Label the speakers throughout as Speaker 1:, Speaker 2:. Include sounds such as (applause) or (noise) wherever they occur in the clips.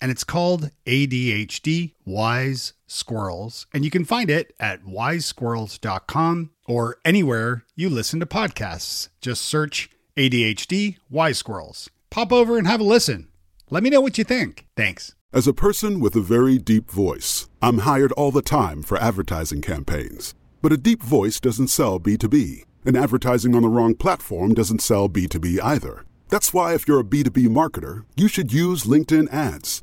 Speaker 1: And it's called ADHD Wise Squirrels. And you can find it at wisesquirrels.com or anywhere you listen to podcasts. Just search ADHD Wise Squirrels. Pop over and have a listen. Let me know what you think. Thanks.
Speaker 2: As a person with a very deep voice, I'm hired all the time for advertising campaigns. But a deep voice doesn't sell B2B, and advertising on the wrong platform doesn't sell B2B either. That's why, if you're a B2B marketer, you should use LinkedIn ads.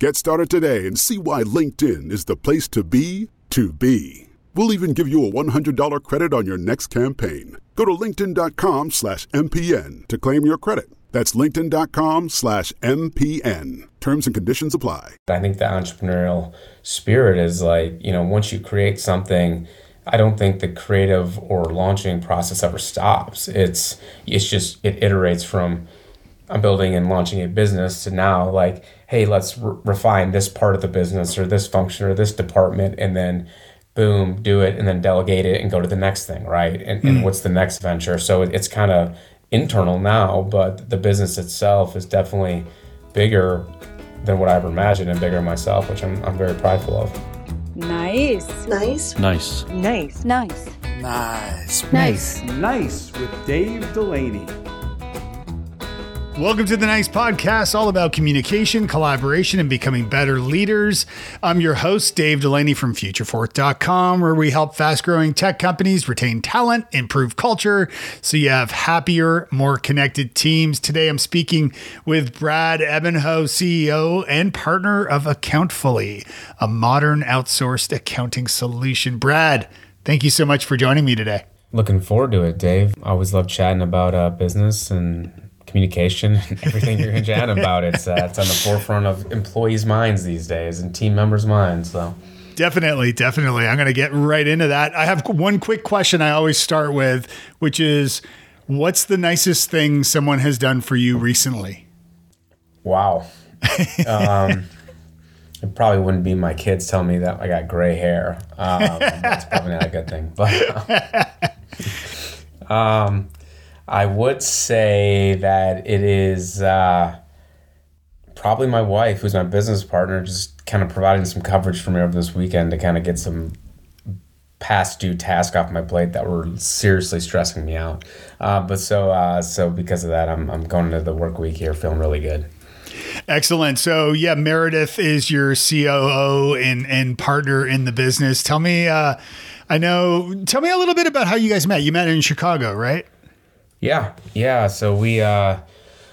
Speaker 2: Get started today and see why LinkedIn is the place to be to be. We'll even give you a $100 credit on your next campaign. Go to linkedin.com slash MPN to claim your credit. That's linkedin.com slash MPN. Terms and conditions apply.
Speaker 3: I think the entrepreneurial spirit is like, you know, once you create something, I don't think the creative or launching process ever stops. It's it's just it iterates from I'm building and launching a business to now like, hey, let's re- refine this part of the business or this function or this department, and then boom, do it, and then delegate it and go to the next thing, right? And, and hmm. what's the next venture? So it, it's kind of internal now, but the business itself is definitely bigger than what I ever imagined and bigger myself, which I'm, I'm very prideful of.
Speaker 4: Nice.
Speaker 5: Nice.
Speaker 6: Nice.
Speaker 4: Nice. Nice.
Speaker 7: Nice.
Speaker 4: Nice.
Speaker 8: Nice with Dave Delaney.
Speaker 1: Welcome to the Nice Podcast, all about communication, collaboration, and becoming better leaders. I'm your host, Dave Delaney from Futureforth.com, where we help fast growing tech companies retain talent, improve culture, so you have happier, more connected teams. Today, I'm speaking with Brad Ebenho, CEO and partner of Accountfully, a modern outsourced accounting solution. Brad, thank you so much for joining me today.
Speaker 3: Looking forward to it, Dave. I always love chatting about uh, business and communication and (laughs) everything you're going to chat about. It's, uh, it's on the forefront of employees' minds these days and team members' minds. So.
Speaker 1: Definitely, definitely. I'm going to get right into that. I have one quick question I always start with, which is what's the nicest thing someone has done for you recently?
Speaker 3: Wow. um, (laughs) it probably wouldn't be my kids telling me that I got gray hair. Um, that's probably not a good thing. But (laughs) um, I would say that it is uh, probably my wife, who's my business partner, just kind of providing some coverage for me over this weekend to kind of get some past due tasks off my plate that were seriously stressing me out. Uh, but so uh, so because of that, I'm I'm going into the work week here feeling really good.
Speaker 1: Excellent. So yeah, Meredith is your COO and and partner in the business. Tell me, uh, I know. Tell me a little bit about how you guys met. You met in Chicago, right?
Speaker 3: Yeah, yeah. So we, uh,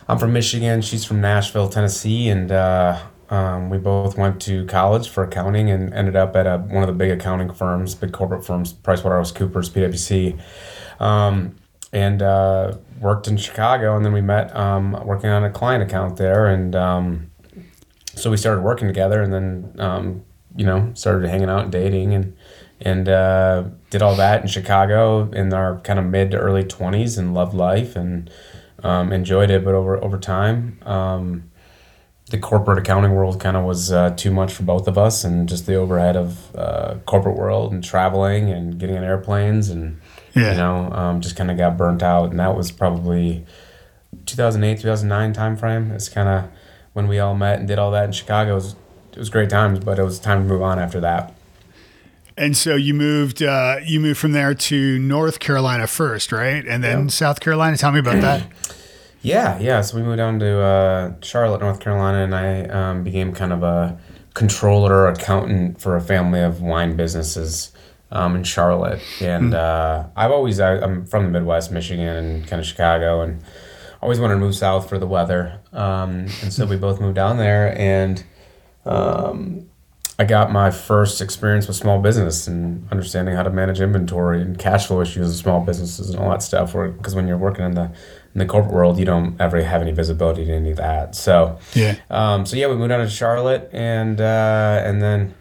Speaker 3: I'm from Michigan. She's from Nashville, Tennessee, and uh, um, we both went to college for accounting and ended up at a, one of the big accounting firms, big corporate firms, PricewaterhouseCoopers, PwC, um, and uh, worked in Chicago. And then we met um, working on a client account there, and um, so we started working together, and then um, you know started hanging out and dating and and uh, did all that in Chicago in our kind of mid to early 20s and loved life and um, enjoyed it. But over, over time, um, the corporate accounting world kind of was uh, too much for both of us and just the overhead of uh, corporate world and traveling and getting on airplanes and,
Speaker 1: Yeah.
Speaker 3: you know, um, just kind of got burnt out. And that was probably 2008, 2009 timeframe. It's kind of when we all met and did all that in Chicago. It was, it was great times, but it was time to move on after that.
Speaker 1: And so you moved uh, you moved from there to North Carolina first, right? And then. South Carolina. Tell me about that. (clears throat)
Speaker 3: Yeah, yeah. So we moved down to uh, Charlotte, North Carolina, and I um, became kind of a controller, accountant for a family of wine businesses um, in Charlotte, and uh, I've always I, I'm from the Midwest, Michigan, and kind of Chicago, and always wanted to move south for the weather, um, and so we both moved down there, and um, I got my first experience with small business and understanding how to manage inventory and cash flow issues of small businesses and all that stuff. Because when you're working in the in the corporate world, you don't ever have any visibility to any of that. So
Speaker 1: Yeah.
Speaker 3: um, so yeah, we moved down to Charlotte, and uh, and then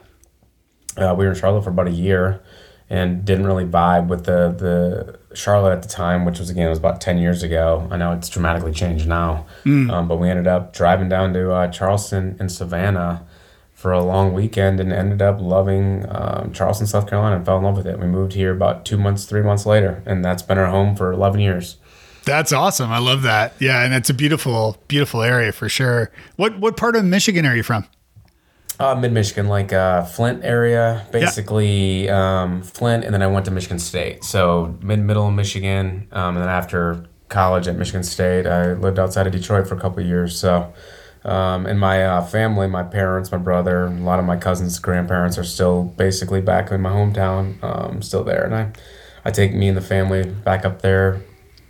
Speaker 3: uh, we were in Charlotte for about a year, and didn't really vibe with the the Charlotte at the time, which was again it was about ten years ago. I know it's dramatically changed now, um, but we ended up driving down to uh, Charleston and Savannah for a long weekend, and ended up loving um, Charleston, South Carolina, and fell in love with it. We moved here about two months, three months later, and that's been our home for eleven years.
Speaker 1: That's awesome. I love that. Yeah, and it's a beautiful, beautiful area for sure. What what part of Michigan are you from?
Speaker 3: Uh, Mid Michigan, like uh, Flint area, basically um, Flint, and then I went to Michigan State. So mid middle Michigan, um, and then after college at Michigan State, I lived outside of Detroit for a couple of years. So, um, and my uh, family, my parents, my brother, a lot of my cousins, grandparents are still basically back in my hometown, um, still there, and I, I take me and the family back up there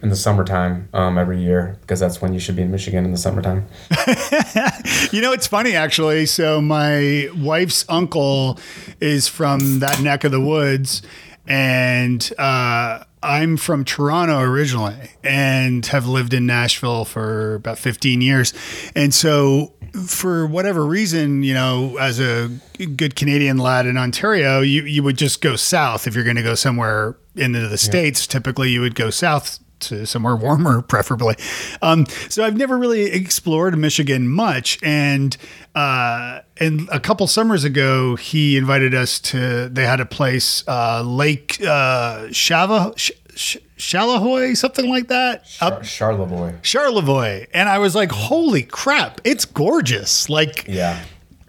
Speaker 3: in the summertime um, every year because that's when you should be in Michigan in the summertime. (laughs)
Speaker 1: You know, it's funny actually. So my wife's uncle is from that neck of the woods, and uh, I'm from Toronto originally, and have lived in Nashville for about 15 years, and so. For whatever reason, you know, as a good Canadian lad in Ontario, you, you would just go south if you're going to go somewhere into the States. Typically, you would go south to somewhere warmer, (laughs) preferably. Um, so I've never really explored Michigan much, and uh, and a couple summers ago, he invited us to. They had a place, uh, Lake uh, Shava. Sh- Sh- Chalahoy, something like that, up
Speaker 3: Char- Charlevoix.
Speaker 1: Charlevoix, and I was like, "Holy crap, it's gorgeous!" Like,
Speaker 3: Yeah.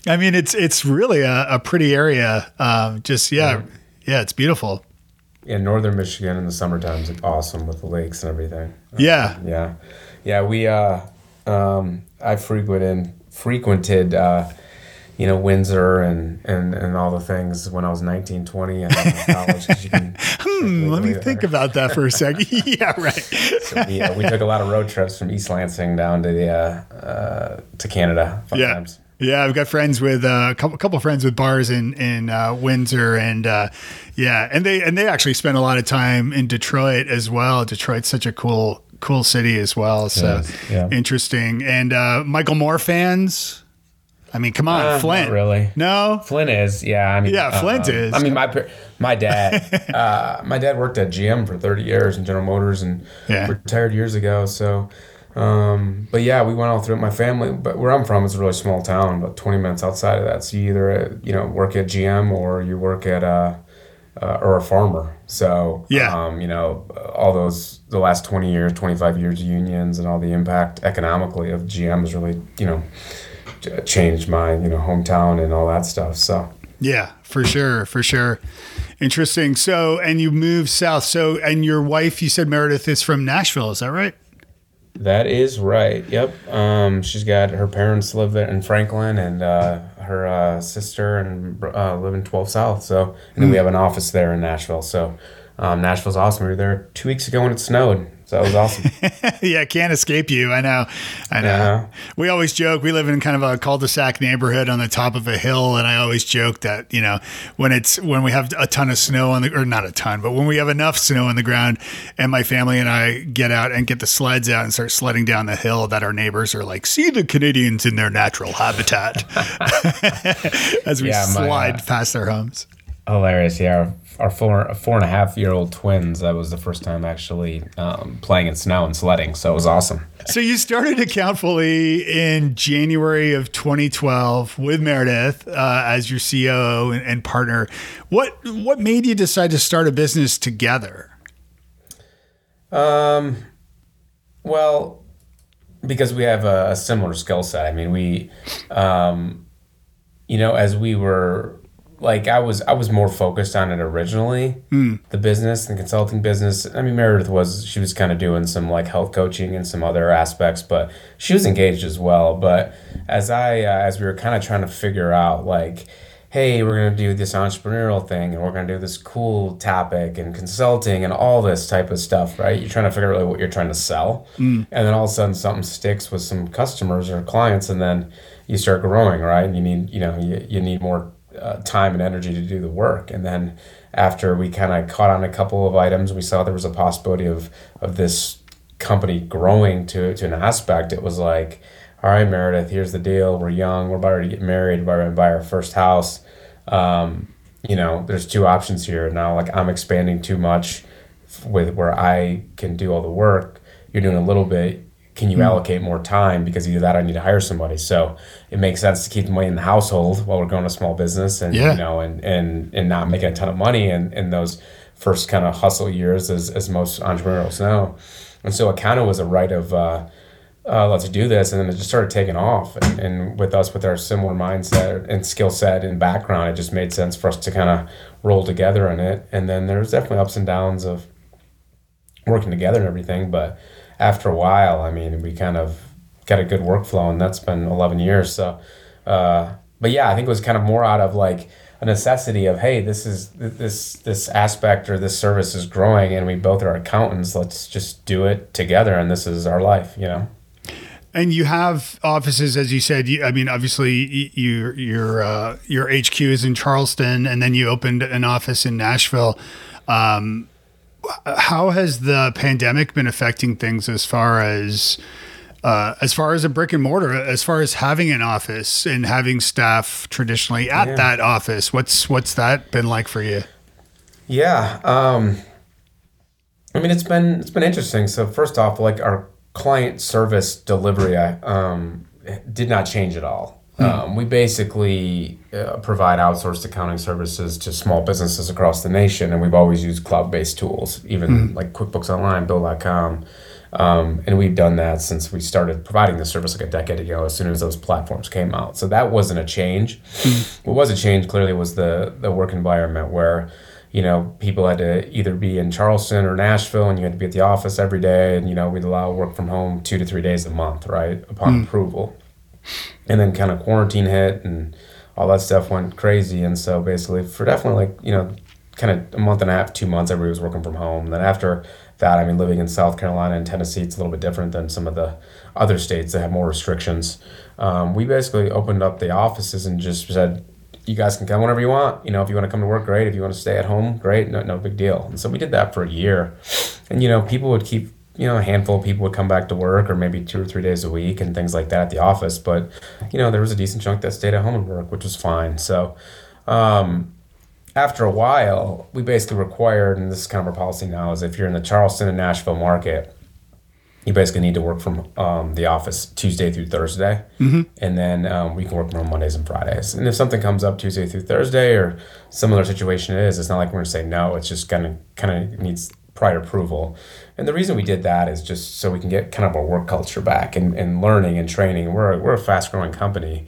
Speaker 1: I mean, it's it's really a, a pretty area. Um, just yeah, yeah, it's beautiful.
Speaker 3: In northern Michigan in the summertime is awesome with the lakes and everything.
Speaker 1: Yeah,
Speaker 3: Yeah, yeah. We uh, um, I frequented frequented uh, you know Windsor and, and and all the things when I was 19, 20 and in college. 'cause you can, (laughs)
Speaker 1: Hmm, let me think about that for a second. (laughs) yeah, right.
Speaker 3: So we, uh, we took a lot of road trips from East Lansing down to the uh, uh, to Canada.
Speaker 1: Yeah.
Speaker 3: times.
Speaker 1: Yeah, I've got friends with uh, a couple couple friends with bars in in uh, Windsor, and uh, yeah, and they and they actually spend a lot of time in Detroit as well. Detroit's such a cool cool city as well. So
Speaker 3: yeah.
Speaker 1: interesting. And uh, Michael Moore fans. I mean, come on,
Speaker 3: Uh,
Speaker 1: Flint.
Speaker 3: not really.
Speaker 1: No.
Speaker 3: Flint is, yeah. I mean,
Speaker 1: Yeah, Flint
Speaker 3: um,
Speaker 1: is.
Speaker 3: I mean, my my dad, (laughs) uh, my dad worked at GM for thirty years in General Motors and
Speaker 1: Yeah.
Speaker 3: retired years ago. So, um, but yeah, we went all through it. My family, but where I'm from is a really small town, about twenty minutes outside of that. So you either you know work at GM or you work at uh, uh, or a farmer. So
Speaker 1: Yeah.
Speaker 3: um, you know all those the last twenty years, twenty five years of unions and all the impact economically of GM has really you know changed my you know hometown and all that stuff. So
Speaker 1: Yeah, for sure, for sure. Interesting. So, and you moved south. So, and your wife, you said Meredith is from Nashville. Is that right?
Speaker 3: That is right. Yep. Um, she's got her parents live there in Franklin, and uh, her uh, sister and uh, live in 12 South. So, and then we have an office there in Nashville. So, um, Nashville's awesome. We were there two weeks ago when it snowed. So that was awesome. (laughs)
Speaker 1: yeah, can't escape you. I know. I know.
Speaker 3: Yeah.
Speaker 1: We always joke we live in kind of a cul-de-sac neighborhood on the top of a hill, and I always joke that you know when it's when we have a ton of snow on the or not a ton, but when we have enough snow on the ground, and my family and I get out and get the sleds out and start sledding down the hill, that our neighbors are like, "See the Canadians in their natural habitat," (laughs) as we
Speaker 3: Yeah, my,
Speaker 1: slide
Speaker 3: uh,
Speaker 1: past their homes.
Speaker 3: Hilarious. Yeah. Our, our four, four and a half year old twins, that was the first time actually um, playing in snow and sledding. So it was awesome.
Speaker 1: So you started Accountfully in January of 2012 with Meredith uh, as your COO and, and partner. What what made you decide to start a business together?
Speaker 3: Um, well, because we have a, a similar skill set. I mean, we, um, you know, as we were like, I was I was more focused on it originally, the business and consulting business. I mean, Meredith was she was kind of doing some like health coaching and some other aspects, but she was engaged as well. But as I uh, as we were kind of trying to figure out like hey, we're going to do this entrepreneurial thing and we're going to do this cool topic and consulting and all this type of stuff, right? You're trying to figure out really what you're trying to sell. Mm. And then all of a sudden something sticks with some customers or clients and then you start growing, right? And you need, you know, you, you need more uh, time and energy to do the work. And then after we kind of caught on a couple of items, we saw there was a possibility of, of this company growing to, to an aspect. It was like, all right, Meredith, here's the deal. We're young. We're about to get married. We're about to buy our first house. Um, you know, there's two options here now. Like I'm expanding too much with where I can do all the work. You're doing a little bit. Can you mm. allocate more time? Because either that, I need to hire somebody. So it makes sense to keep the money in the household while we're growing a small business, and yeah. you know, and and and not making a ton of money in in those first kind of hustle years, as as most entrepreneurs know. And so it kind of was a right of. Uh, uh, let's do this. And then it just started taking off. And, and with us, with our similar mindset and skill set and background, it just made sense for us to kind of roll together in it. And then there's definitely ups and downs of working together and everything. But after a while, I mean, we kind of got a good workflow, and that's been 11 years. So, uh, but yeah, I think it was kind of more out of like, a necessity of hey this is this this aspect or this service is growing and we both are accountants let's just do it together and this is our life you know
Speaker 1: and you have offices, as you said. You, I mean, obviously, your your uh, your HQ is in Charleston, and then you opened an office in Nashville. Um, how has the pandemic been affecting things as far as uh, as far as a brick and mortar, as far as having an office and having staff traditionally at yeah. that office? What's what's that been like for you?
Speaker 3: Yeah, um, I mean, it's been it's been interesting. So first off, like our client service delivery um, did not change at all. Hmm. Um, we basically uh, provide outsourced accounting services to small businesses across the nation, and we've always used cloud based tools, even mm. like QuickBooks Online, Bill.com. Um, and we've done that since we started providing the service like a decade ago, as soon as those platforms came out. So that wasn't a change. Mm. What was a change clearly was the, the work environment where you know, people had to either be in Charleston or Nashville and you had to be at the office every day. And, you know, we'd allow work from home two to three days a month, right? Upon mm. approval. And then kind of quarantine hit and all that stuff went crazy. And so basically, for definitely like, you know, kind of a month and a half, two months, everybody was working from home. Then after that, I mean, living in South Carolina and Tennessee, it's a little bit different than some of the other states that have more restrictions. Um, we basically opened up the offices and just said, you guys can come whenever you want. You know, if you want to come to work, great. If you want to stay at home, great. No, no big deal. And so we did that for a year. And, you know, people would keep, you know, a handful of people would come back to work or maybe two or three days a week and things like that at the office. But, you know, there was a decent chunk that stayed at home and work, which was fine. So, um, after a while, we basically required, and this is kind of our policy now, is if you're in the Charleston and Nashville market, you basically need to work from um, the office Tuesday through Thursday, mm-hmm. and then um, we can work from Mondays and Fridays. And if something comes up Tuesday through Thursday or similar situation it is, it's not like we're gonna say no. It's just gonna kind of needs prior approval. And the reason we did that is just so we can get kind of our work culture back and, and learning and training. We're a, we're a fast growing company,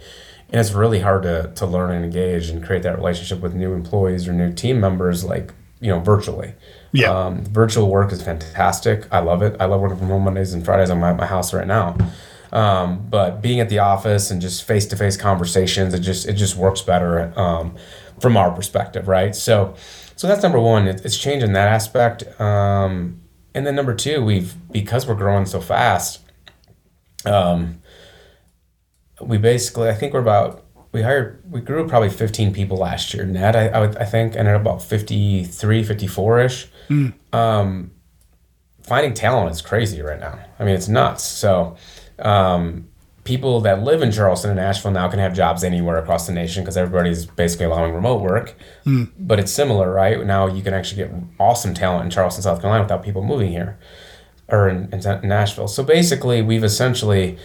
Speaker 3: and it's really hard to to learn and engage and create that relationship with new employees or new team members like you know virtually. Yeah. Um, virtual work is fantastic. I love it. I love working from home Mondays and Fridays. I'm at my house right now. Um, but being at the office and just face to face conversations, it just it just works better um, from our perspective, right? So, so that's number one. It's changing that aspect. Um, and then number two, we've because we're growing so fast. Um, we basically, I think we're about we hired we grew probably 15 people last year net i, I, would, I think ended up about 53 54ish mm. um, finding talent is crazy right now i mean it's nuts so um, people that live in charleston and nashville now can have jobs anywhere across the nation because everybody's basically allowing remote work mm. but it's similar right now you can actually get awesome talent in charleston south carolina without people moving here or in, in nashville so basically we've essentially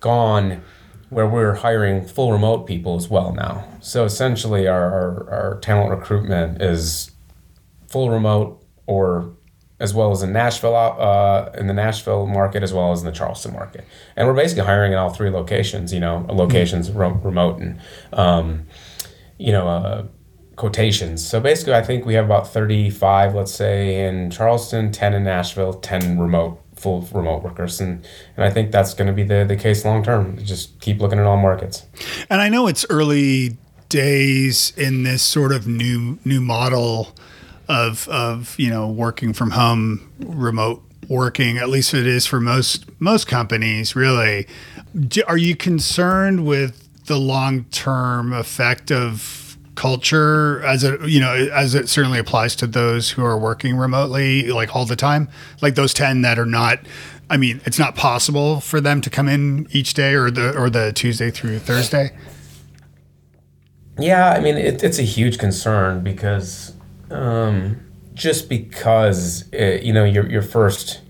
Speaker 3: gone where we're hiring full remote people as well now. So essentially, our, our, our talent recruitment is full remote or as well as in Nashville, uh, in the Nashville market, as well as in the Charleston market. And we're basically hiring in all three locations, you know, locations remote and, um, you know, uh, quotations. So basically, I think we have about 35, let's say, in Charleston, 10 in Nashville, 10 remote full remote workers and and I think that's going to be the the case long term just keep looking at all markets
Speaker 1: and I know it's early days in this sort of new new model of of you know working from home, remote working. At least it is for most most companies. Really, are you concerned with the long term effect of culture as it you know as it certainly applies to those who are working remotely like all the time like those 10 that are not i mean it's not possible for them to come in each day or the or the tuesday through thursday
Speaker 3: yeah i mean it, it's a huge concern because um, just because it, you know your, your first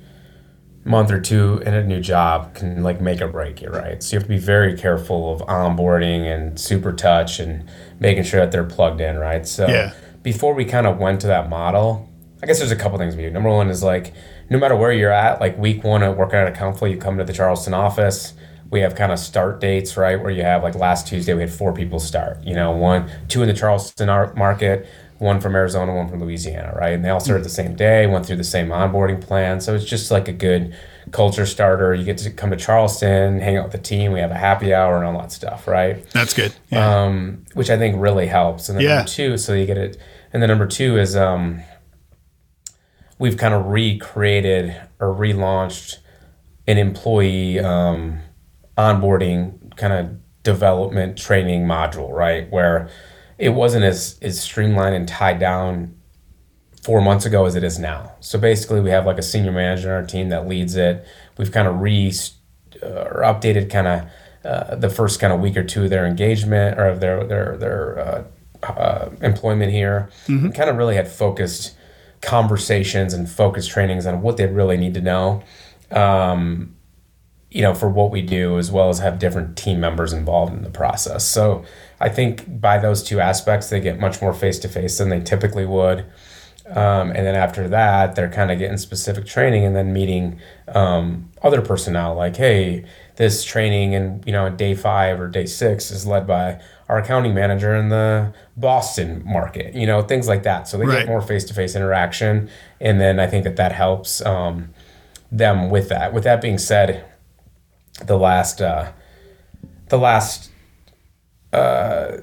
Speaker 3: month or two in a new job can like make or break you right so you have to be very careful of onboarding and super touch and making sure that they're plugged in, right? So yeah. before we kind of went to that model, I guess there's a couple things we do. Number one is like no matter where you're at, like week one of working at Accountful, you come to the Charleston office. We have kind of start dates, right? Where you have like last Tuesday, we had four people start. You know, one, two in the Charleston market, one from Arizona, one from Louisiana, right? And they all started the same day, went through the same onboarding plan. So it's just like a good culture starter. You get to come to Charleston, hang out with the team. We have a happy hour and all that stuff, right?
Speaker 1: That's good.
Speaker 3: Yeah. Um, which I think really helps. And then yeah. number two, so you get it. And then number two is um, we've kind of recreated or relaunched an employee um, onboarding kind of development training module, right? Where it wasn't as, as streamlined and tied down four months ago as it is now. So basically, we have like a senior manager on our team that leads it. We've kind of re uh, or updated kind of uh, the first kind of week or two of their engagement or of their their their uh, uh employment here. Mm-hmm. Kind of really had focused conversations and focused trainings on what they really need to know. Um, you know, for what we do, as well as have different team members involved in the process. So I think by those two aspects, they get much more face to face than they typically would. Um, and then after that, they're kind of getting specific training and then meeting um, other personnel. Like, hey, this training in you know day five or day six is led by our accounting manager in the Boston market. You know, things like that. So they right. get more face to face interaction, and then I think that that helps um, them with that. With that being said, the last uh, the last. Uh,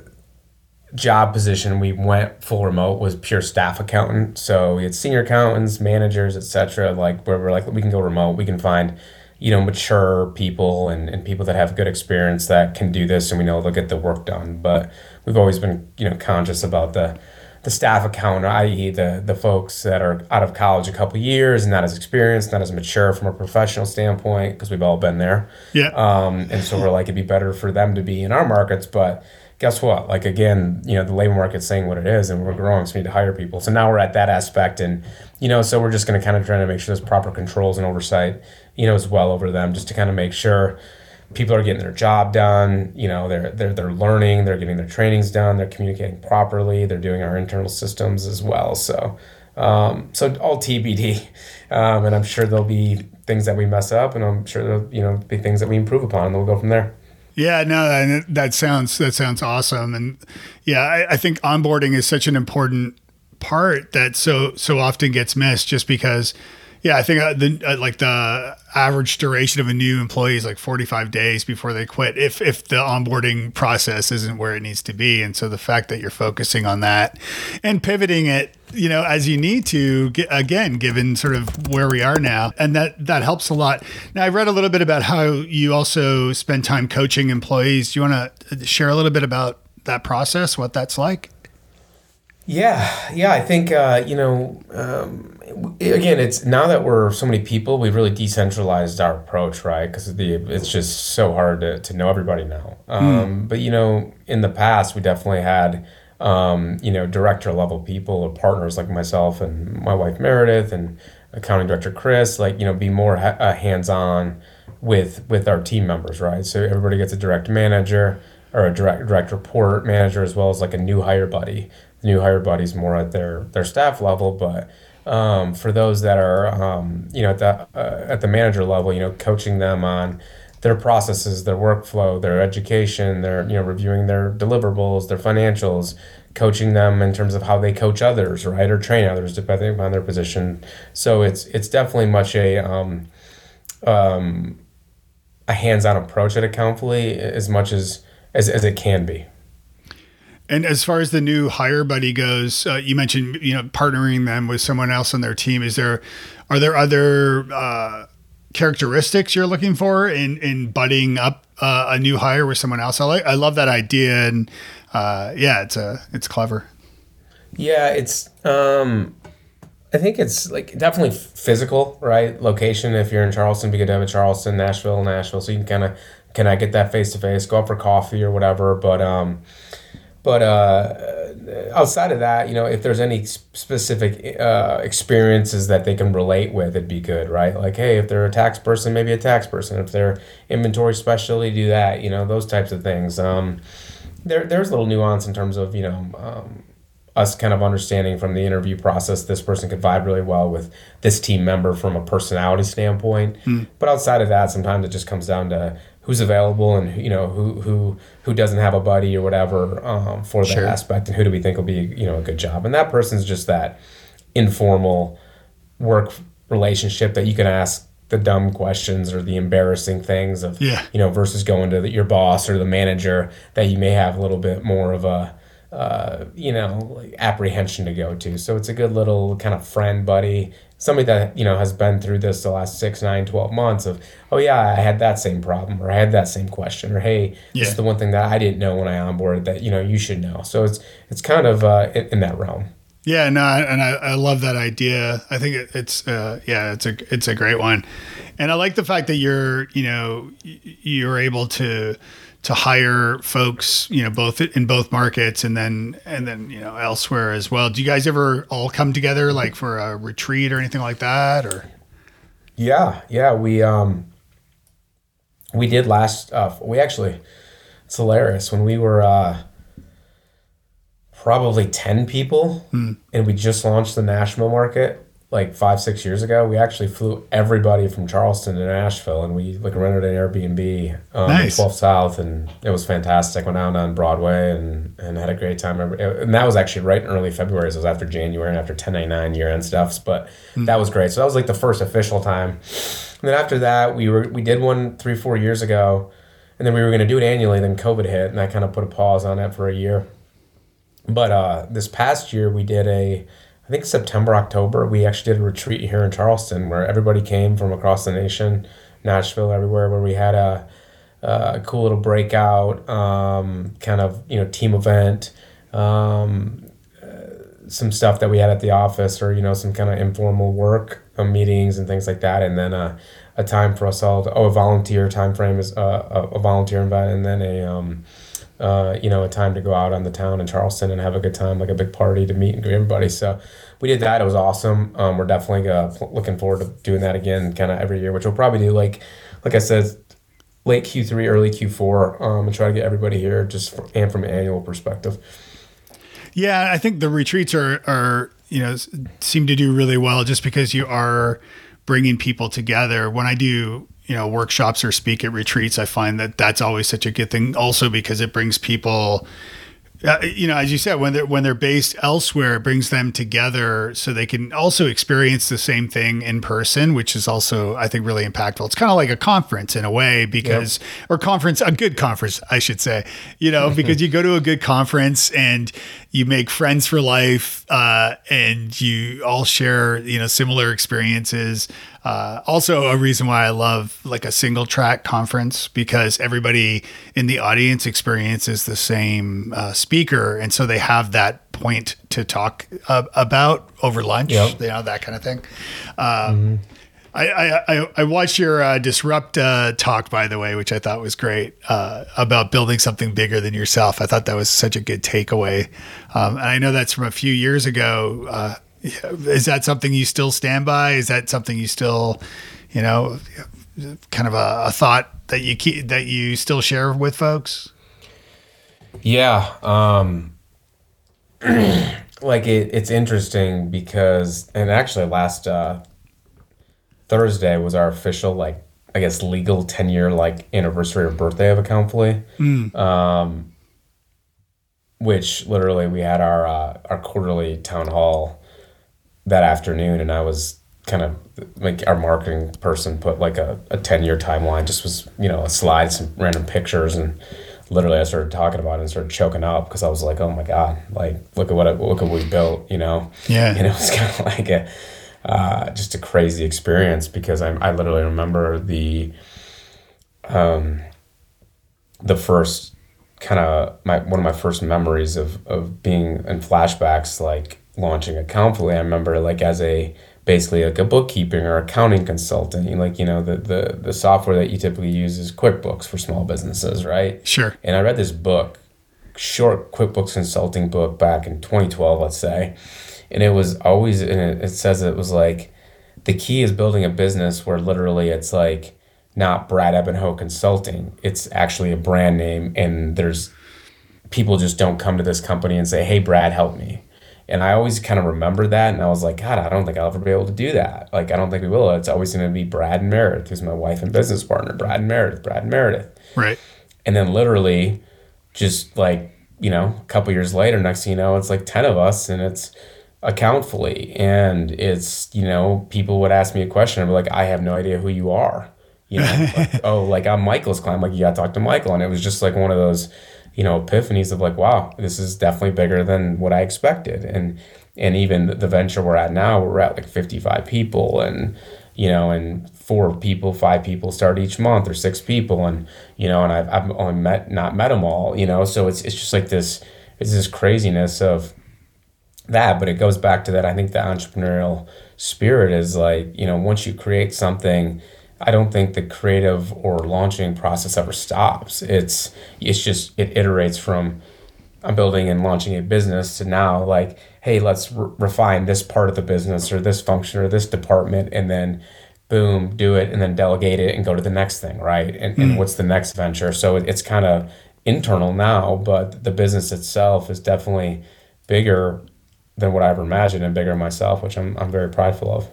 Speaker 3: job position we went full remote was pure staff accountant. So we had senior accountants managers etc like where we're like we can go remote. We can find you know mature people and, and people that have good experience that can do this and we know they'll get the work done. But we've always been you know conscious about the the staff accountant i.e the the folks that are out of college a couple years and not as experienced not as mature from a professional standpoint because we've all been there
Speaker 1: yeah
Speaker 3: um and so we're like it'd be better for them to be in our markets but guess what? Like again, you know, the labor market's saying what it is, and we're growing, so we need to hire people. So now we're at that aspect, and you know, so we're just going to kind of try to make sure there's proper controls and oversight, you know, as well over them, just to kind of make sure people are getting their job done. You know, they're they're they're learning, they're getting their trainings done, they're communicating properly, they're doing our internal systems as well. So. Um, so all TBD, (laughs) um, and I'm sure there'll be things that we mess up, and I'm sure there'll you know be things that we improve upon, and we'll go from there.
Speaker 1: Yeah, no, that, that sounds that sounds awesome, and yeah, I, I, think onboarding is such an important part that so so often gets missed just because. Yeah, I think uh, the uh, like the average duration of a new employee is like 45 days before they quit if if the onboarding process isn't where it needs to be and so the fact that you're focusing on that and pivoting it you know, as you need to, again, given sort of where we are now. And that, that helps a lot. Now, I read a little bit about how you also spend time coaching employees. Do you want to share a little bit about that process, what that's like?
Speaker 3: Yeah, yeah, I think uh, you know. Um, again, it's now that we're so many people, we've really decentralized our approach, right? Because the it's just so hard to, to know everybody now. Hmm. Um, mm. But you know, in the past, we definitely had um, you know, director level people or partners like myself and my wife Meredith and accounting director Chris, like you know, be more ha- uh, hands on with with our team members, right? So everybody gets a direct manager or a direct direct report manager as well as like a new hire buddy. New hire buddy's more at their their staff level, but um, for those that are um, you know at the uh, at the manager level, you know, coaching them on their processes, their workflow, their education, their you know reviewing their deliverables, their financials, coaching them in terms of how they coach others, right, or train others depending upon their position. So it's it's definitely much a um, um, a hands-on approach at Accountfully as much as, as as it can be.
Speaker 1: And as far as the new hire buddy goes, uh, you mentioned you know partnering them with someone else on their team. Is there are there other uh, characteristics you're looking for in in budding up uh, a new hire with someone else? I like I love that idea, and uh, yeah, it's a it's clever.
Speaker 3: Yeah, it's um I think it's like definitely physical, right? Location. If you're in Charleston, be good to have a Charleston, Nashville, Nashville, so you can kind of can I get that face to face, go out for coffee or whatever. But um, but uh, outside of that, you know, if there's any specific uh, experiences that they can relate with, it'd be good, right? Like, hey, if they're a tax person, maybe a tax person. If they're inventory specialty, do that. You know, those types of things. Um, there there's a little nuance in terms of you know. Um, us kind of understanding from the interview process this person could vibe really well with this team member from a personality standpoint. Mm. But outside of that, sometimes it just comes down to who's available and you know who who who doesn't have a buddy or whatever um, for that sure. aspect, and who do we think will be you know a good job. And that person's just that informal work relationship that you can ask the dumb questions or the embarrassing things of
Speaker 1: yeah.
Speaker 3: you know versus going to the, your boss or the manager that you may have a little bit more of a uh, you know, apprehension to go to. So it's a good little kind of friend, buddy, somebody that, you know, has been through this the last six, nine, 12 months of, oh, yeah, I had that same problem or I had that same question or, hey, yeah. this is the one thing that I didn't know when I onboarded that, you know, you should know. So it's, it's kind of uh, in, in that realm.
Speaker 1: Yeah, no, and I, I love that idea. I think it, it's, uh, yeah, it's a, it's a great one. And I like the fact that you're, you know, you're able to, to hire folks, you know, both in both markets and then and then you know elsewhere as well. Do you guys ever all come together like for a retreat or anything like that? Or
Speaker 3: yeah, yeah, we um we did last. Uh, we actually it's hilarious when we were uh, probably ten people hmm. and we just launched the Nashville market like five six years ago we actually flew everybody from charleston to nashville and we like rented an airbnb um, nice. 12 south and it was fantastic. Went out on broadway and, and had a great time. And that was actually right in early february so it was after january and after 1099 year end stuffs but mm. that was great. So that was like the first official time. And then after that we were we did one three four years ago and then we were going to do it annually then covid hit and that kind of put a pause on it for a year. But uh, this past year we did a I think September, October, we actually did a retreat here in Charleston where everybody came from across the nation, Nashville, everywhere, where we had a, a cool little breakout um, kind of you know team event, um, uh, some stuff that we had at the office, or you know some kind of informal work uh, meetings and things like that, and then a, a time for us all to oh a volunteer time frame is uh, a, a volunteer event, and then a um, uh, you know, a time to go out on the town in Charleston and have a good time, like a big party to meet and greet everybody. So we did that. It was awesome. Um, we're definitely uh, looking forward to doing that again, kind of every year, which we'll probably do like, like I said, late Q3, early Q4, um, and try to get everybody here just for, and from an annual perspective.
Speaker 1: Yeah, I think the retreats are are you know seem to do really well just because you are bringing people together. When I do you know workshops or speak at retreats i find that that's always such a good thing also because it brings people uh, you know, as you said, when they're when they're based elsewhere, it brings them together so they can also experience the same thing in person, which is also I think really impactful. It's kind of like a conference in a way because yep. or conference a good conference I should say, you know, (laughs) because you go to a good conference and you make friends for life uh, and you all share you know similar experiences. Uh, also, a reason why I love like a single track conference because everybody in the audience experiences the same uh, speaker, and so they have that point to talk uh, about over lunch, yep. you know, that kind of thing. Um, mm-hmm. I, I, I watched your uh, disrupt uh, talk by the way, which I thought was great uh, about building something bigger than yourself. I thought that was such a good takeaway, um, and I know that's from a few years ago. Is that something you still stand by? Is that something you still, you know, kind of a, a thought that you keep that you still share with folks?
Speaker 3: Yeah, um, (clears throat) like it, it's interesting because, and actually, last uh, Thursday was our official like I guess legal ten year like anniversary or birthday of Accountfully. Mm. Um, which literally we had our uh, our quarterly town hall that afternoon, and I was kind of like our marketing person put like a, a 10 year timeline just was you know a slide some random pictures and literally I started talking about it and started choking up because I was like, oh my god, like look at what I, look at what we built, you know.
Speaker 1: Yeah. (laughs)
Speaker 3: And it was kind of like a uh, just a crazy experience because I I literally remember the um the first kind of my one of my first memories of of being in flashbacks like launching Accountfully. I remember like as a basically like a bookkeeping or accounting consultant. Like you know the the the software that you typically use is QuickBooks for small businesses, right?
Speaker 1: Sure.
Speaker 3: And I read this book, short QuickBooks consulting book back in 2012, let's say, and it was always and it, it says it was like the key is building a business where literally it's like not Brad Ebenho Consulting. It's actually a brand name, and there's people just don't come to this company and say, "Hey, Brad, help me." And I always kind of remember that, and I was like, God, I don't think I'll ever be able to do that. Like, I don't think we will. It's always going to be Brad and Meredith, who's my wife and business partner. Brad and Meredith, Brad and Meredith.
Speaker 1: Right.
Speaker 3: And then literally, just like you know, a couple years later, next thing you know, it's like ten of us, and it's accountfully, and it's you know, people would ask me a question, and be like, I have no idea who you are. You know, like, (laughs) oh, like I'm Michael's client. Like you got to talk to Michael, and it was just like one of those you know epiphanies of like wow this is definitely bigger than what i expected. And and even the venture we're at now we're at like 55 people and you know and four people five people start each month or six people and you know and i've, I've only met not met them all you know? So it's, it's just like this it's this craziness of that but it goes back to that i think the entrepreneurial spirit is like you know once you create something I don't think the creative or launching process ever stops. It's it's just it iterates from I'm building and launching a business to now like hey let's re- refine this part of the business or this function or this department and then boom do it and then delegate it and go to the next thing right? And, and hmm. what's the next venture? So it, it's kind of internal now but the business itself is definitely bigger than what I ever imagined and bigger myself which I'm, I'm very prideful of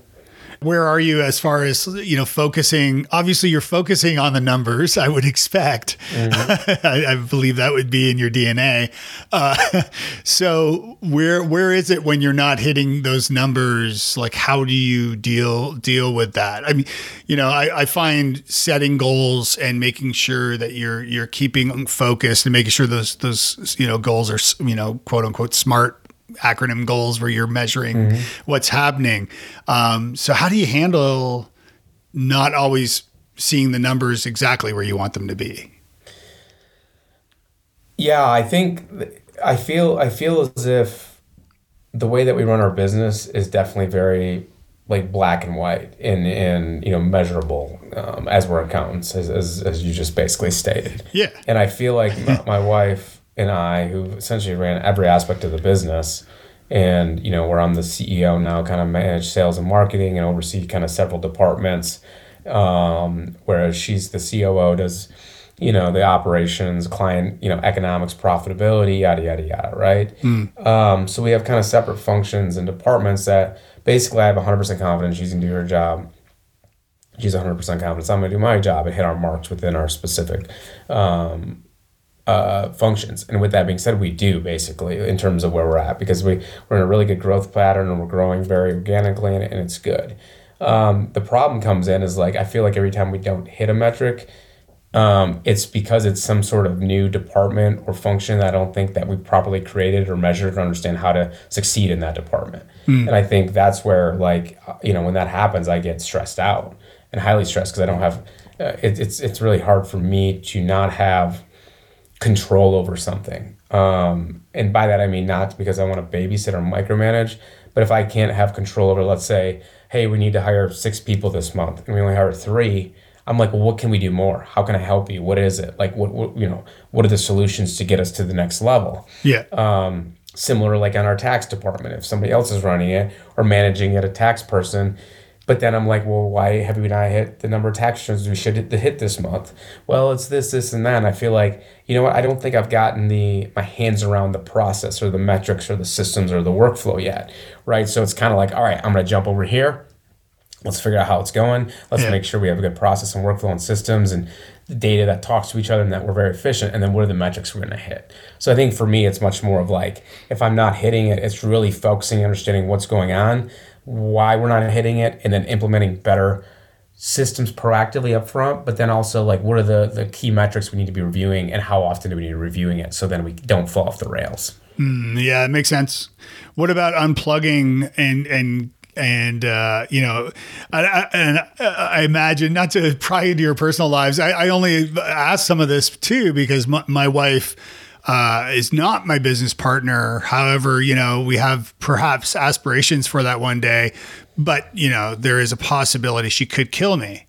Speaker 1: where are you as far as you know focusing? Obviously you're focusing on the numbers i would expect. Mm-hmm. (laughs) I, I, believe that would be in your dna uh, (laughs) so where where is it when you're not hitting those numbers? Like how do you deal deal with that? I mean you know i, I find setting goals and making sure that you're you're keeping focused and making sure those those you know goals are you know quote unquote smart acronym goals where you're measuring mm-hmm. what's happening. Um, so how do you handle not always seeing the numbers exactly where you want them to be?
Speaker 3: Yeah, I think I feel I feel as if the way that we run our business is definitely very like black and white and and you know measurable um, as we're accountants as, as, as you just basically stated.
Speaker 1: Yeah,
Speaker 3: and I feel like my, my (laughs) wife and I, who essentially ran every aspect of the business, and you know, where I'm the CEO now, kind of manage sales and marketing and oversee kind of several departments. Um, whereas she's the COO, does you know the operations, client, you know, economics, profitability, yada yada yada, right? Mm. Um, so we have kind of separate functions and departments that basically I have 100% confidence she's gonna do her job. She's 100% confidence I'm gonna do my job and hit our marks within our specific um, uh, functions. And with that being said, we do basically in terms of where we're at because we, we're in a really good growth pattern and we're growing very organically and, and it's good. Um, the problem comes in is like I feel like every time we don't hit a metric, um, it's because it's some sort of new department or function that I don't think that we properly created or measured or understand how to succeed in that department. Mm. And I think that's where like you know when that happens, I get stressed out and highly stressed because I don't have. Uh, it, it's it's really hard for me to not have control over something. Um, and by that I mean not because I want to babysit or micromanage, but if I can't have control over, let's say, hey, we need to hire six people this month and we only hire three, I'm like, well, what can we do more? How can I help you? What is it? Like, what, what you know, what are the solutions to get us to the next level?
Speaker 1: Yeah.
Speaker 3: Um, similar like on our tax department, if somebody else is running it or managing it, a tax person, but then I'm like, well, why have we not hit the number of tax returns we should hit, hit this month? Well, it's this, this, and that. And I feel like, you know what? I don't think I've gotten the my hands around the process or the metrics or the systems or the workflow yet, right? So it's kind of like, all right, I'm going to jump over here. Let's figure out how it's going. Let's yeah. make sure we have a good process and workflow and systems and the data that talks to each other and that we're very efficient. And then what are the metrics we're going to hit? So I think for me, it's much more of like, if I'm not hitting it, it's really focusing, understanding what's going on why we're not hitting it, and then implementing better systems proactively up front, but then also like what are the the key metrics we need to be reviewing and how often do we need to be reviewing it so then we don't fall off the rails.
Speaker 1: Mm, yeah, it makes sense. What about unplugging and and and uh, you know, I, I, and I imagine not to pry into your personal lives. I, I only ask some of this too because my, my wife uh, is not my business partner. However, you know, we have perhaps aspirations for that one day, but you know, there is a possibility she could kill me.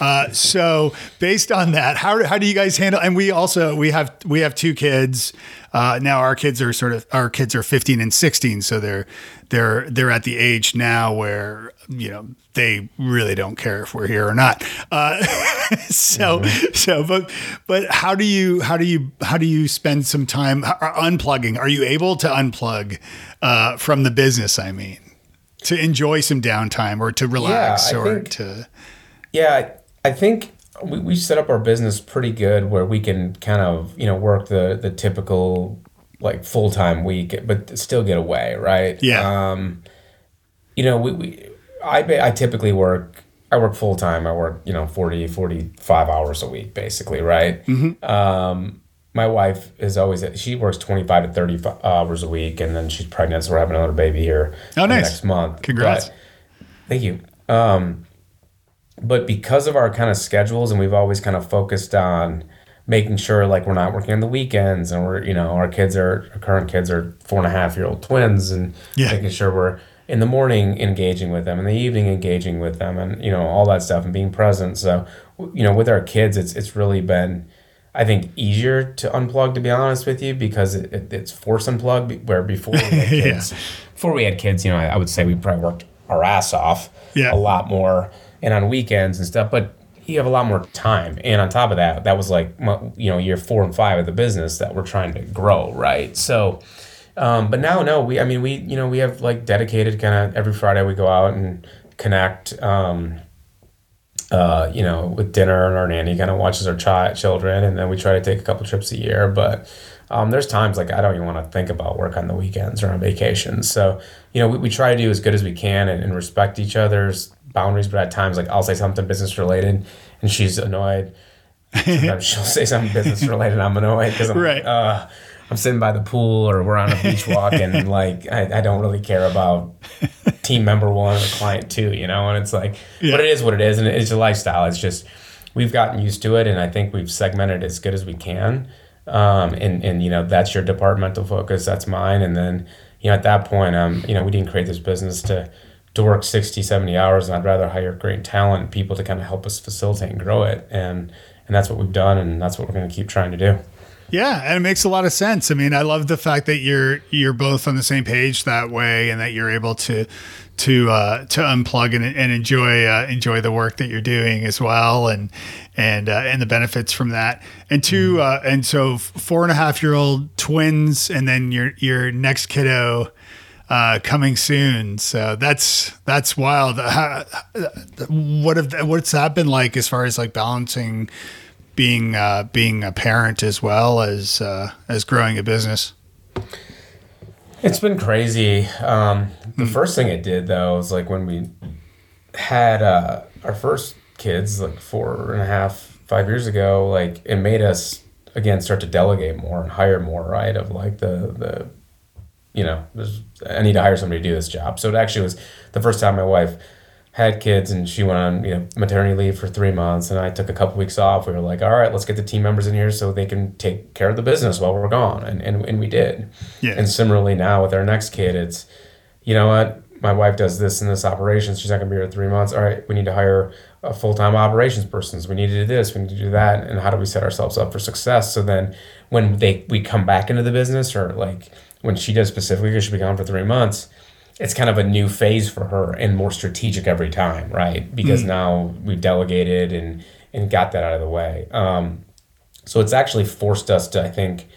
Speaker 1: Uh, so based on that, how, how do you guys handle? And we also we have we have two kids. Uh, now our kids are sort of our kids are 15 and 16, so they're they're they're at the age now where you know they really don't care if we're here or not. Uh, (laughs) so mm-hmm. so but but how do you how do you how do you spend some time unplugging? Are you able to unplug uh, from the business? I mean, to enjoy some downtime or to relax yeah, or think, to
Speaker 3: yeah I think we, we set up our business pretty good where we can kind of you know work the the typical like full time week, but still get away, right?
Speaker 1: Yeah.
Speaker 3: Um, you know, we, we I I typically work. I work full time. I work, you know, 40, 45 hours a week, basically, right? Mm-hmm. Um, my wife is always she works 25 to 30 hours a week and then she's pregnant so we're having another baby here
Speaker 1: oh, nice.
Speaker 3: next month
Speaker 1: congrats
Speaker 3: but, thank you um, but because of our kind of schedules and we've always kind of focused on making sure like we're not working on the weekends and we're you know our kids are our current kids are four and a half year old twins and yeah. making sure we're in the morning engaging with them in the evening engaging with them and you know all that stuff and being present so you know with our kids it's it's really been I think easier to unplug to be honest with you because it, it, it's force unplug where before we had (laughs) kids yeah. before we had kids you know I, I would say we probably worked our ass off
Speaker 1: yeah.
Speaker 3: a lot more and on weekends and stuff. But you have a lot more time. And on top of that, that was like, you know, year four and five of the business that we're trying to grow, right? So, um, but now, no, we, I mean, we, you know, we have like dedicated kind of every Friday we go out and connect, um, uh, you know, with dinner and our nanny kind of watches our child children. And then we try to take a couple trips a year. But um, there's times like I don't even want to think about work on the weekends or on vacations. So, you know, we, we try to do as good as we can and, and respect each other's boundaries, but at times like I'll say something business related and she's annoyed. (laughs) Sometimes she'll say something business related. I'm annoyed because I'm right. Like, uh, I'm sitting by the pool or we're on a beach (laughs) walk and like I, I don't really care about team member one or client two, you know. And it's like, yeah. but it is what it is, and it's a lifestyle. It's just we've gotten used to it, and I think we've segmented as good as we can. Um, and and you know that's your departmental focus, that's mine, and then you know at that point, um, you know we didn't create this business to to work 60, 70 hours, and I'd rather hire great talent people to kind of help us facilitate and grow it. And and that's what we've done, and that's what we're going to keep trying to do.
Speaker 1: Yeah, and it makes a lot of sense. I mean, I love the fact that you're you're both on the same page that way, and that you're able to to uh, to unplug and, and enjoy uh, enjoy the work that you're doing as well, and and uh, and the benefits from that. And two, mm-hmm. uh, and so four and a half year old twins, and then your your next kiddo uh, coming soon. So that's that's wild. How, what have what's that been like as far as like balancing being uh, being a parent as well as uh, as growing a business?
Speaker 3: It's been crazy. Um, the mm. first thing it did though was like when we had uh, our first kids, like four and a half, five years ago. Like it made us again start to delegate more and hire more. Right of like the the you know, I need to hire somebody to do this job. So it actually was the first time my wife had kids and she went on, you know, maternity leave for three months and I took a couple weeks off. We were like, all right, let's get the team members in here so they can take care of the business while we're gone. And, and, and we did.
Speaker 1: Yeah.
Speaker 3: And similarly now with our next kid, it's, you know what, my wife does this and this operations. She's not going to be here three months. All right, we need to hire a full time operations person. So we need to do this. We need to do that. And how do we set ourselves up for success? So then when they we come back into the business or like when she does specifically because she'll be gone for three months, it's kind of a new phase for her and more strategic every time, right? Because mm. now we've delegated and and got that out of the way. Um, so it's actually forced us to, I think,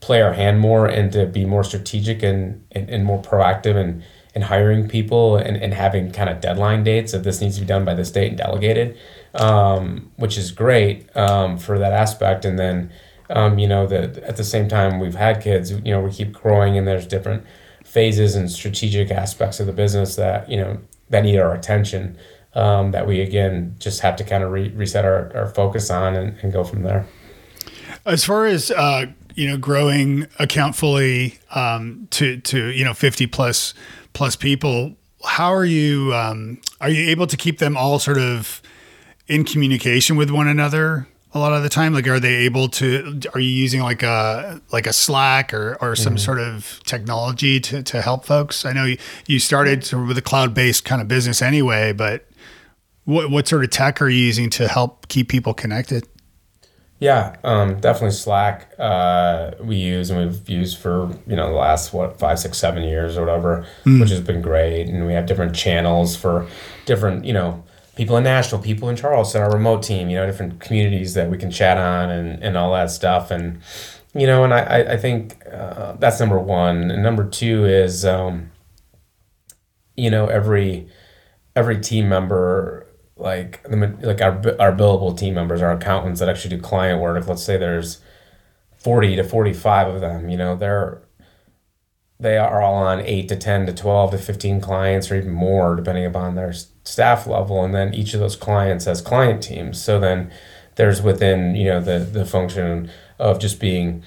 Speaker 3: play our hand more and to be more strategic and and, and more proactive and and hiring people and, and having kind of deadline dates that this needs to be done by this date and delegated, um, which is great um, for that aspect. And then um, you know that at the same time we've had kids you know we keep growing and there's different phases and strategic aspects of the business that you know that need our attention um, that we again just have to kind of re- reset our, our focus on and, and go from there.
Speaker 1: As far as uh, you know, growing Accountfully um, to to you know fifty plus plus people, how are you um, are you able to keep them all sort of in communication with one another a lot of the time like are they able to are you using like a like a slack or or some mm-hmm. sort of technology to, to help folks i know you, you started sort of with a cloud-based kind of business anyway but what, what sort of tech are you using to help keep people connected
Speaker 3: yeah um, definitely slack uh, we use and we've used for you know the last what five six seven years or whatever mm. which has been great and we have different channels for different you know people in Nashville, people in Charleston, our remote team, you know, different communities that we can chat on and, and all that stuff. And, you know, and I, I think uh, that's number one. And number two is, um, you know, every, every team member, like the, like our, our billable team members, our accountants that actually do client work, let's say there's 40 to 45 of them, you know, they're, they are all on 8 to 10 to 12 to 15 clients or even more depending upon their staff level and then each of those clients has client teams. So then there's within you know the the function of just being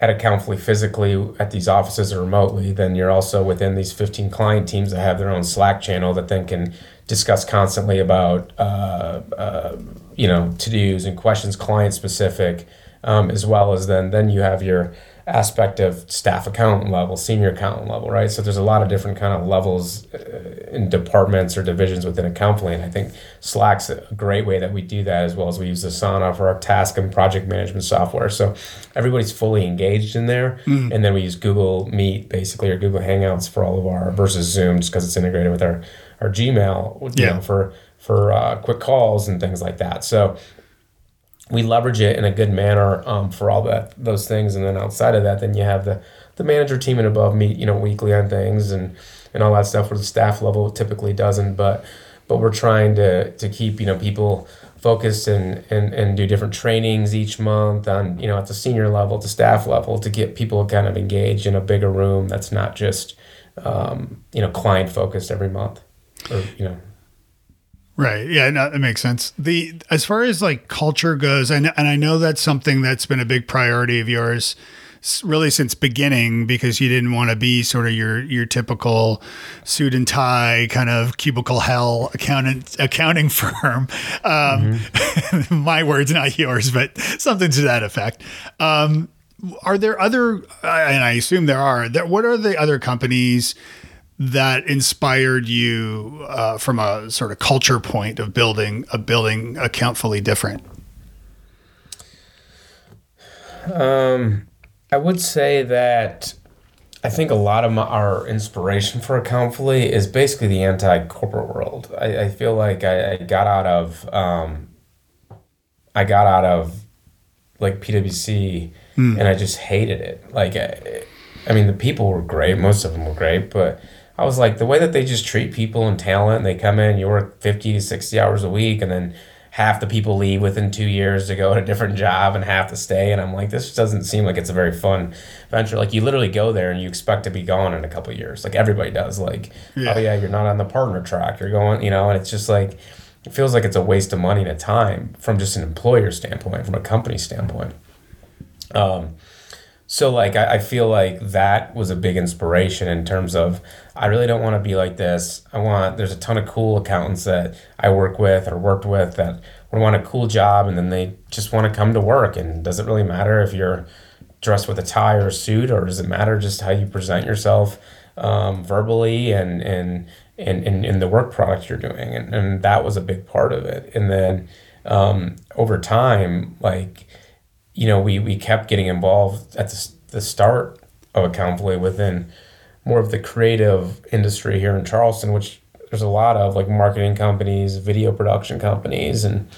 Speaker 3: at Accountfully physically at these offices or remotely then you're also within these 15 client teams that have their own slack channel that then can discuss constantly about uh, uh, you know to-dos and questions client specific um, as well as then then you have your aspect of staff accountant level, senior accountant level, right? So there's a lot of different kind of levels uh, in departments or divisions within Accountfully. And I think Slack's a great way that we do that as well as we use Asana for our task and project management software. So everybody's fully engaged in there. Mm. And then we use Google Meet basically or Google Hangouts for all of our versus Zoom just because it's integrated with our, our Gmail, you yeah. know, for, for uh, quick calls and things like that. So we leverage it in a good manner um, for all that those things. And then outside of that then you have the the manager team and above meet you know weekly on things and and all that stuff where the staff level typically doesn't. But but we're trying to to keep you know people focused and and, and do different trainings each month on you know at the senior level to staff level to get people kind of engaged in a bigger room that's not just um, you know client focused every month or you know
Speaker 1: Right. Yeah, no, that makes sense. The as far as like culture goes, and and I know that's something that's been a big priority of yours really since beginning because you didn't want to be sort of your your typical suit and tie kind of cubicle hell accountant accounting (laughs) firm. Um, mm-hmm. (laughs) my words, not yours, but something to that effect. Um, are there other, and I assume there are. There, what are the other companies? That inspired you uh, from a sort of culture point of building a building Accountfully different?
Speaker 3: Um, I would say that I think a lot of my, our inspiration for Accountfully is basically the anti-corporate world. I, I feel like I, I got out of um, I got out of like PwC mm. and I just hated it. Like I, I mean, the people were great, most of them were great, but I was like, the way that they just treat people and talent, they come in, you work 50 to 60 hours a week, and then half the people leave within two years to go to a different job and half to stay. And I'm like, this doesn't seem like it's a very fun venture. Like, you literally go there and you expect to be gone in a couple years. Like, everybody does. Like, yeah. oh, yeah, you're not on the partner track. You're going, you know, and it's just like, it feels like it's a waste of money and time from just an employer standpoint, from a company standpoint. Um, so like I, I feel like that was a big inspiration in terms of I really don't want to be like this. I want there's a ton of cool accountants that I work with or worked with that want a cool job and then they just want to come to work. And does it really matter if you're dressed with a tie or a suit or does it matter just how you present yourself um, verbally and and and in, in the work product you're doing? And, and that was a big part of it. And then um, over time like you know, we, we kept getting involved at the, the start of Accountfully within more of the creative industry here in Charleston, which there's a lot of like marketing companies, video production companies, and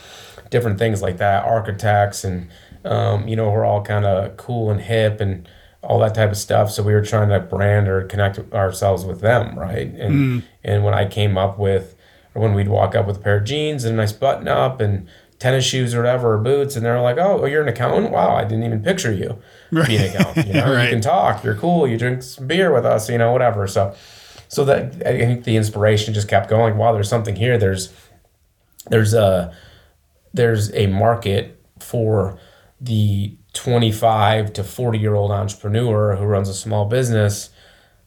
Speaker 3: different things like that, architects, and um, you know, we're all kind of cool and hip and all that type of stuff. So we were trying to brand or connect ourselves with them, right? And mm. and when I came up with, or when we'd walk up with a pair of jeans and a nice button up and tennis shoes or whatever or boots and they're like oh you're an accountant wow i didn't even picture you right. being an accountant you (laughs) know right. you can talk you're cool you drink some beer with us you know whatever so so that I think the inspiration just kept going. Wow, there's something here. There's there's a there's a market for the 25 to 40 year old entrepreneur who runs a small business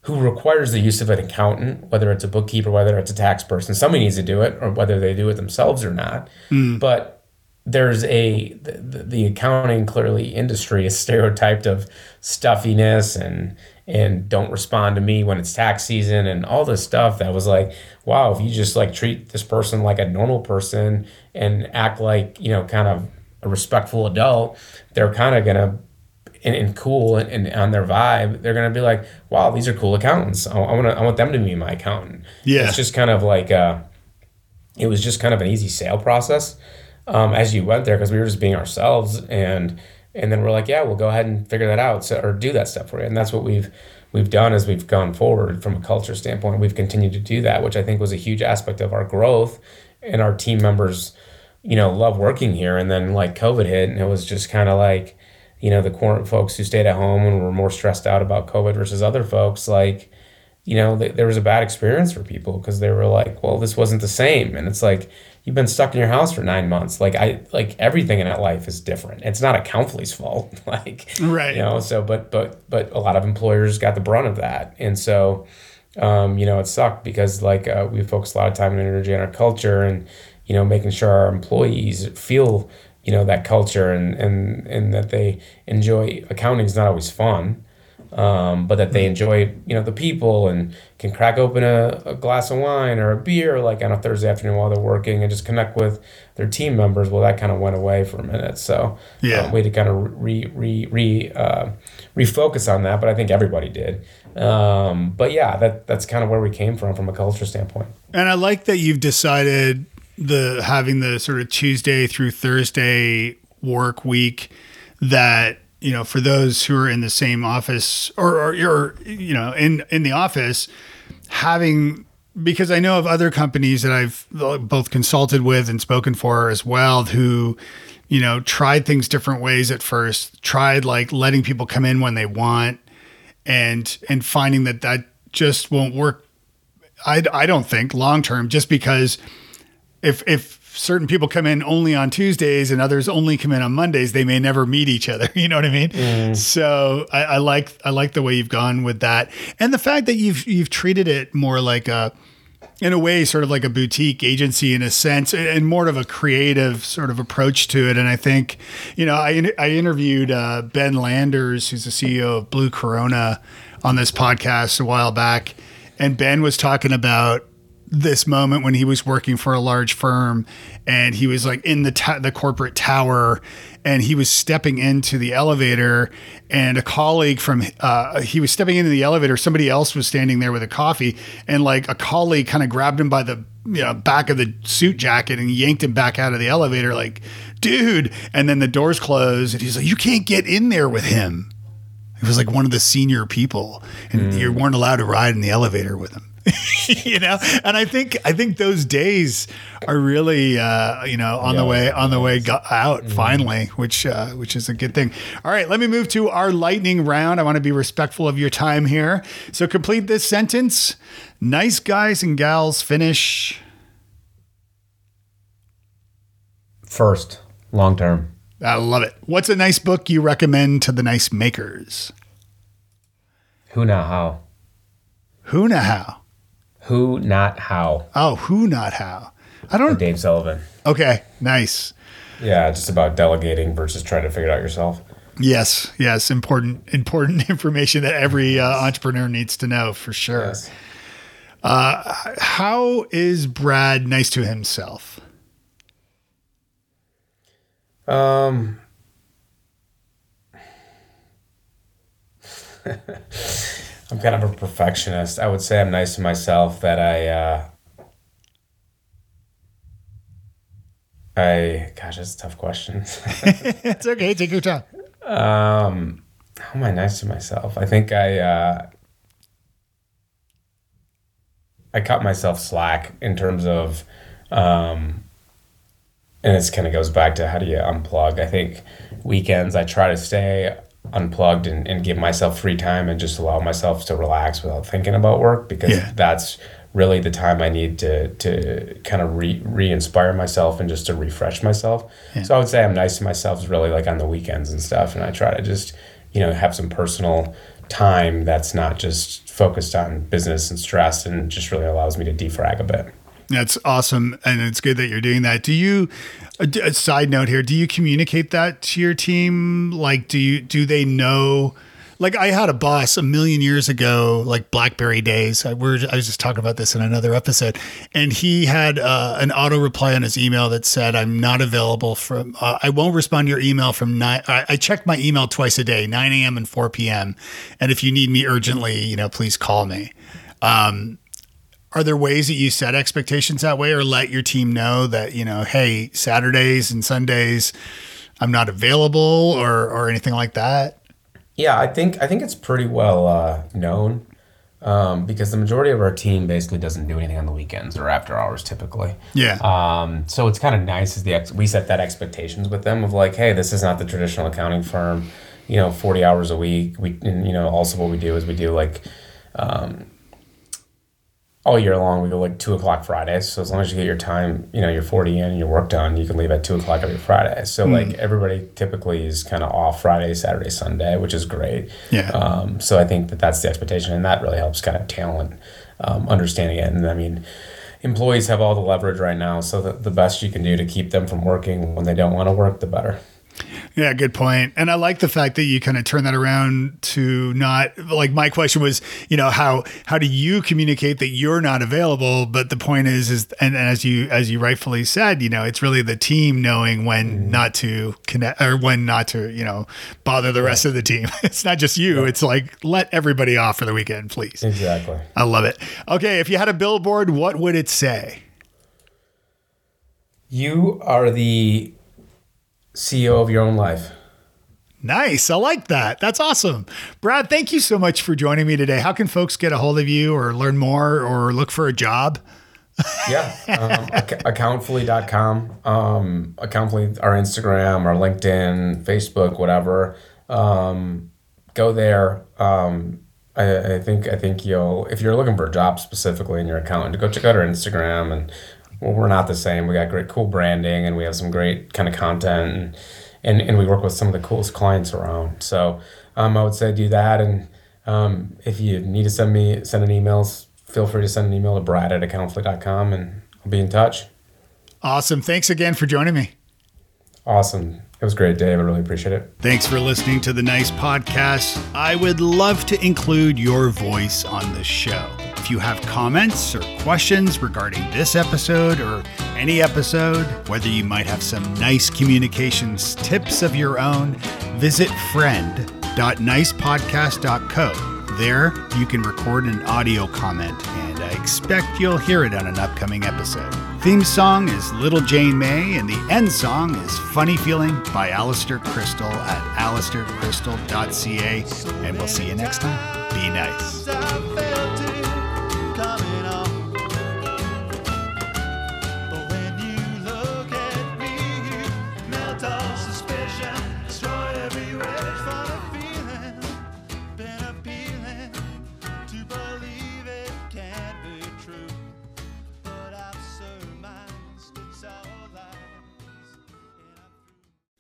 Speaker 3: who requires the use of an accountant, whether it's a bookkeeper, whether it's a tax person. Somebody needs to do it, or whether they do it themselves or not. Mm. But there's a the, the, accounting clearly industry is stereotyped of stuffiness and and don't respond to me when it's tax season and all this stuff that was like wow if you just like treat this person like a normal person and act like you know kind of a respectful adult they're kind of gonna and, and cool and, and, on their vibe, they're gonna be like, "Wow, these are cool accountants. I, I want to, I want them to be my accountant."
Speaker 1: Yeah,
Speaker 3: it's just kind of like, uh, it was just kind of an easy sale process um, as you went there because we were just being ourselves, and and then we're like, "Yeah, we'll go ahead and figure that out so, or do that stuff for you," and that's what we've we've done as we've gone forward from a culture standpoint. We've continued to do that, which I think was a huge aspect of our growth and our team members. You know, love working here, and then like COVID hit, and it was just kind of like you know, the current folks who stayed at home and were more stressed out about COVID versus other folks, like, you know, th- there was a bad experience for people because they were like, well, this wasn't the same. And it's like, you've been stuck in your house for nine months. Like I, like everything in that life is different. It's not a Accountfully's fault. (laughs) like,
Speaker 1: right.
Speaker 3: You know, so, but, but, but a lot of employers got the brunt of that. And so, um, you know, it sucked because like, uh, we focused a lot of time and energy on our culture and, you know, making sure our employees feel you know that culture and and and that they enjoy accounting is not always fun um, but that they mm-hmm. enjoy you know the people and can crack open a, a, glass of wine or a beer like on a thursday afternoon while they're working and just connect with their team members. Well that kind of went away for a minute. So
Speaker 1: yeah.
Speaker 3: um, we had to kind of re re re uh, refocus on that but i think everybody did. Um, but yeah that that's kind of where we came from from a culture standpoint.
Speaker 1: And i like that you've decided the having the sort of Tuesday through Thursday work week that you know for those who are in the same office or, or, or you know in in the office having because I know of other companies that I've uh, both consulted with and spoken for as well who you know tried things different ways at first tried like letting people come in when they want and and finding that that just won't work. I, I don't think long term just because if if certain people come in only on Tuesdays and others only come in on Mondays, they may never meet each other. (laughs) You know what I mean? Mm. So I, I, like I like the way you've gone with that, and the fact that you've you've treated it more like a, in a way, sort of like a boutique agency in a sense, and more of a creative sort of approach to it. And I think, you know, I I interviewed uh, Ben Landers, who's the CEO of Blue Corona, on this podcast a while back, and Ben was talking about this moment when he was working for a large firm and he was like in the ta- the corporate tower and he was stepping into the elevator and a colleague from uh, he was stepping into the elevator somebody else was standing there with a coffee and like a colleague kind of grabbed him by the you know back of the suit jacket and yanked him back out of the elevator like dude and then the doors closed and he's like you can't get in there with him it was like one of the senior people and mm. you weren't allowed to ride in the elevator with him (laughs) you know? And i think i think those days are really uh, you know on yeah, the way on the way out mm-hmm. finally which uh, which is a good thing. All right let me move to our lightning round. I want to be respectful of your time here. So complete this sentence. Nice guys and gals finish
Speaker 3: first long term.
Speaker 1: I love it. What's a nice book you recommend to the nice makers?
Speaker 3: Who now how?
Speaker 1: Who now how
Speaker 3: who, not how.
Speaker 1: Oh, who, not how. I don't.
Speaker 3: Dave Sullivan.
Speaker 1: Okay, nice.
Speaker 3: Yeah, just about delegating versus trying to figure it out yourself.
Speaker 1: Yes, yes, important, important (laughs) information that every uh, entrepreneur needs to know for sure. Yes. Uh, how is Brad nice to himself?
Speaker 3: Um. (laughs) I'm kind of a perfectionist. I would say I'm nice to myself that I uh, I gosh, that's a tough question. (laughs)
Speaker 1: it's okay, take your time.
Speaker 3: Um how am I nice to myself? I think I uh I cut myself slack in terms of um and this kind of goes back to how do you unplug? I think weekends I try to stay unplugged and, and give myself free time and just allow myself to relax without thinking about work because
Speaker 1: Yeah.
Speaker 3: that's really the time I need to to kind of re re inspire myself and just to refresh myself. So I would say I'm nice to myself is really like on the weekends and stuff, and I try to just you know have some personal time that's not just focused on business and stress and just really allows me to defrag a bit.
Speaker 1: That's awesome, and it's good that you're doing that. Do you? A, a side note here: Do you communicate that to your team? Like, do you do they know? Like, I had a boss a million years ago, like BlackBerry days. I, we're, I was just talking about this in another episode, and he had uh, an auto reply on his email that said, "I'm not available from. Uh, I won't respond to your email from nine. I, I check my email twice a day, 9 a.m. and 4 p.m. And if you need me urgently, you know, please call me." Um, are there ways that you set expectations that way or let your team know that you know hey saturdays and sundays i'm not available or or anything like that
Speaker 3: Yeah, I think I think it's pretty well uh, known um, because the majority of our team basically doesn't do anything on the weekends or after hours typically.
Speaker 1: yeah
Speaker 3: Um, so it's kind of nice as the ex- we set that expectations with them of like, hey, this is not the traditional accounting firm. You know, forty hours a week. We and, you know also what we do is we do like. Um, all year long, we go like two o'clock Fridays. So as long as you get your time, you know, your forty in and your work done, you can leave at two o'clock every Friday. So like everybody typically is kind of off Friday, Saturday, Sunday, which is great.
Speaker 1: Yeah.
Speaker 3: Um, so I think that that's the expectation, and that really helps kind of talent um, understanding it. And I mean, employees have all the leverage right now, so the, the best you can do to keep them from working when they don't want to work, the better.
Speaker 1: Yeah good point. and i like the fact that you kind of turn that around to not like my question was you know how how do you communicate that you're not available but the point is is and, and as you as you rightfully said you know it's really the team knowing when mm-hmm. not to connect or when not to you know bother the rest of the team (laughs) it's not just you it's like let everybody off for the weekend please
Speaker 3: Exactly.
Speaker 1: I love it. Okay, if you had a billboard, what would it say?
Speaker 3: You are the CEO of your own life.
Speaker 1: Nice. I like that. That's awesome. Brad, thank you so much for joining me today. How can folks get a hold of you or learn more or look for a job?
Speaker 3: Yeah. Um, (laughs) ac- accountfully.com. Um, accountfully, our Instagram, our LinkedIn, Facebook, whatever. Um, go there. Um, I, I think I think you'll if you're looking for a job specifically in your accountant, go check out our Instagram and well, we're not the same. We got great cool branding and we have some great kind of content and and, and we work with some of the coolest clients around. So um, I would say do that and um, if you need to send me send an email, feel free to send an email to brad at accountfully.com and I'll be in touch.
Speaker 1: Awesome. Thanks again for joining me.
Speaker 3: Awesome. It was great, Dave. I really appreciate it.
Speaker 1: Thanks for listening to the Nice Podcast. I would love to include your voice on the show. If you have comments or questions regarding this episode or any episode, whether you might have some nice communications tips of your own, visit friend.nicepodcast.co. There, you can record an audio comment, and expect you'll hear it on an upcoming episode. Theme song is Little Jane May, and the end song is Funny Feeling by Alistair Crystal at alistaircrystal.ca. And we'll see you next time. Be nice.